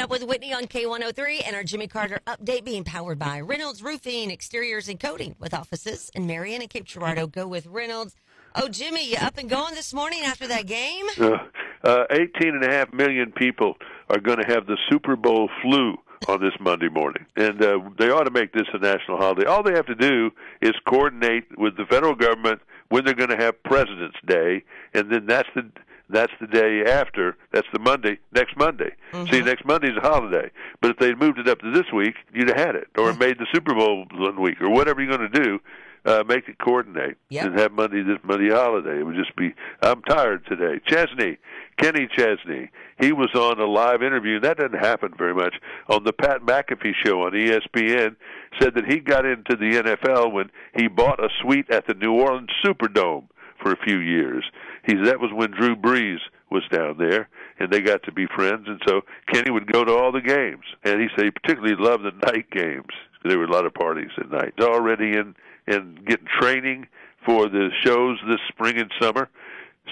Up with Whitney on K103 and our Jimmy Carter update being powered by Reynolds Roofing, Exteriors, and Coating with offices in Marion and Cape Girardeau. Go with Reynolds. Oh, Jimmy, you up and going this morning after that game? Uh, uh, 18 and a half million people are going to have the Super Bowl flu on this Monday morning. And uh, they ought to make this a national holiday. All they have to do is coordinate with the federal government when they're going to have President's Day, and then that's the that's the day after. That's the Monday, next Monday. Mm-hmm. See, next Monday's a holiday. But if they'd moved it up to this week, you'd have had it, or Mm-hmm. made the Super Bowl one week, or whatever you're going to do. Uh, make it coordinate Yep. and have Monday this Monday holiday. It would just be. I'm tired today. Chesney, Kenny Chesney, he was on a live interview. That doesn't happen very much on the Pat McAfee show on ESPN. Said that he got into the NFL when he bought a suite at the New Orleans Superdome for a few years. He that was when Drew Brees was down there, and they got to be friends. And so Kenny would go to all the games, and he said he particularly loved the night games. There were a lot of parties at night. He's already in in getting training for the shows this spring and summer.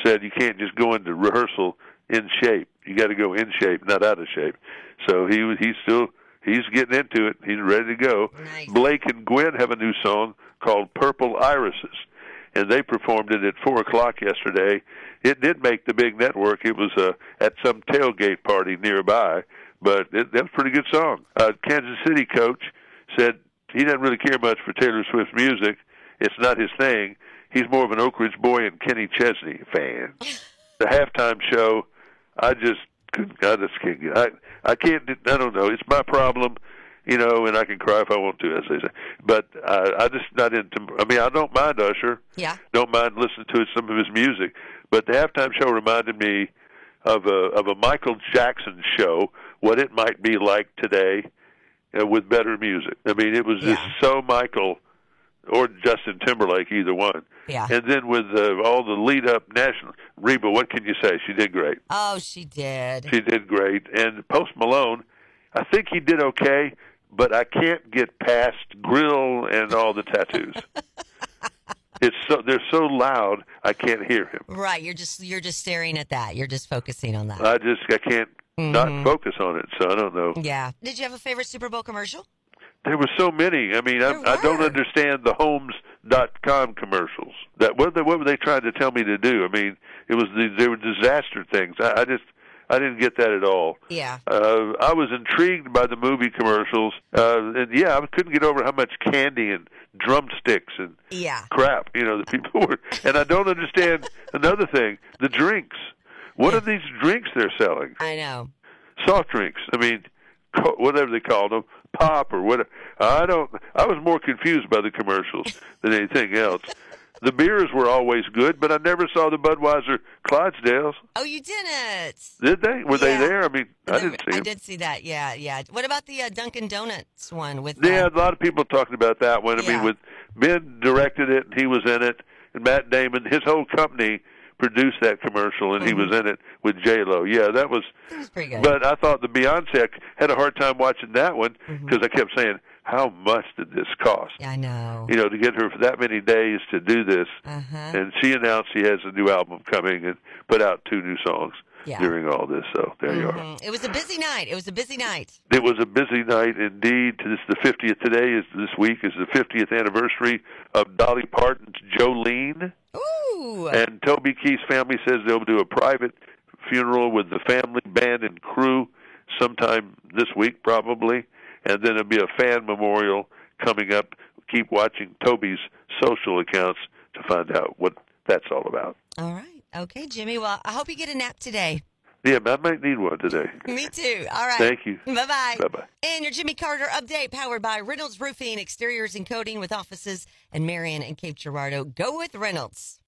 Said you can't just go into rehearsal in shape. You got to go in shape, not out of shape. So he he's still he's getting into it. He's ready to go. Nice. Blake and Gwen have a new song called Purple Irises, and they performed it at four o'clock yesterday. It did make the big network. It was uh, at some tailgate party nearby, but it, that was a pretty good song. Uh, Kansas City coach said he doesn't really care much for Taylor Swift's music. It's not his thing. He's more of an Oak Ridge Boy and Kenny Chesney fan. the halftime show, I just couldn't. I just can't get. I I can't. I don't know. It's my problem, you know, and I can cry if I want to, as they say. But I, I just not into. I mean, I don't mind Usher. Yeah. Don't mind listening to some of his music, but the halftime show reminded me of a of a Michael Jackson show. What it might be like today uh, with better music. I mean, it was just so Michael or Justin Timberlake, either one. Yeah. And then with uh, all the lead up national, Reba, what can you say? She did great. Oh, she did. She did great. And Post Malone, I think he did okay, but I can't get past grill and all the tattoos. it's so they're so loud, I can't hear him. Right. You're just you're just staring at that. You're just focusing on that. I just I can't not mm-hmm. focus on it. So I don't know. yeah. Did you have a favorite Super Bowl commercial? There were so many. I mean, I, I don't understand the Homes.com commercials. That what they, what were they trying to tell me to do? I mean, it was the, they were disaster things. I, I just I didn't get that at all. Yeah. Uh, I was intrigued by the movie commercials, uh, and yeah, I couldn't get over how much candy and drumsticks and Yeah. crap you know the people were. And I don't understand another thing: the drinks. What are these drinks they're selling? I know. soft drinks. I mean, co- whatever they called them, pop or whatever. I don't. I was more confused by the commercials than anything else. The beers were always good, but I never saw the Budweiser Clydesdales. Oh, you didn't. Did they? Were Yeah. they there? I mean, I didn't see I them. did see that. Yeah, yeah. What about the uh, Dunkin' Donuts one with? Yeah, uh, a lot of people talking about that one. I Yeah. mean, with Ben directed it, and he was in it, and Matt Damon, his whole company produced that commercial, and he was in it with J Lo. Yeah, that was. it was pretty good. But I thought the Beyonce I had a hard time watching that one Mm-hmm. because I kept saying, "How much did this cost?" I know. You know, to get her for that many days to do this. Uh-huh. And she announced she has a new album coming and put out two new songs Yeah. during all this. So there you are. Mhm. It was a busy night. It was a busy night. It was a busy night indeed. This is the 50th today. Is this week is the 50th anniversary of Dolly Parton's Jolene. Ooh. And Toby Keith's family says they'll do a private funeral with the family band and crew sometime this week, probably. And then there'll be a fan memorial coming up. Keep watching Toby's social accounts to find out what that's all about. All right. Okay, Jimmy. Well, I hope you get a nap today. Yeah, I might need one today. Me too. All right. Thank you. Bye bye. Bye-bye. And your Jimmy Carter update powered by Reynolds Roofing, Exteriors and Coating with offices in Marion and Cape Girardeau. Go with Reynolds.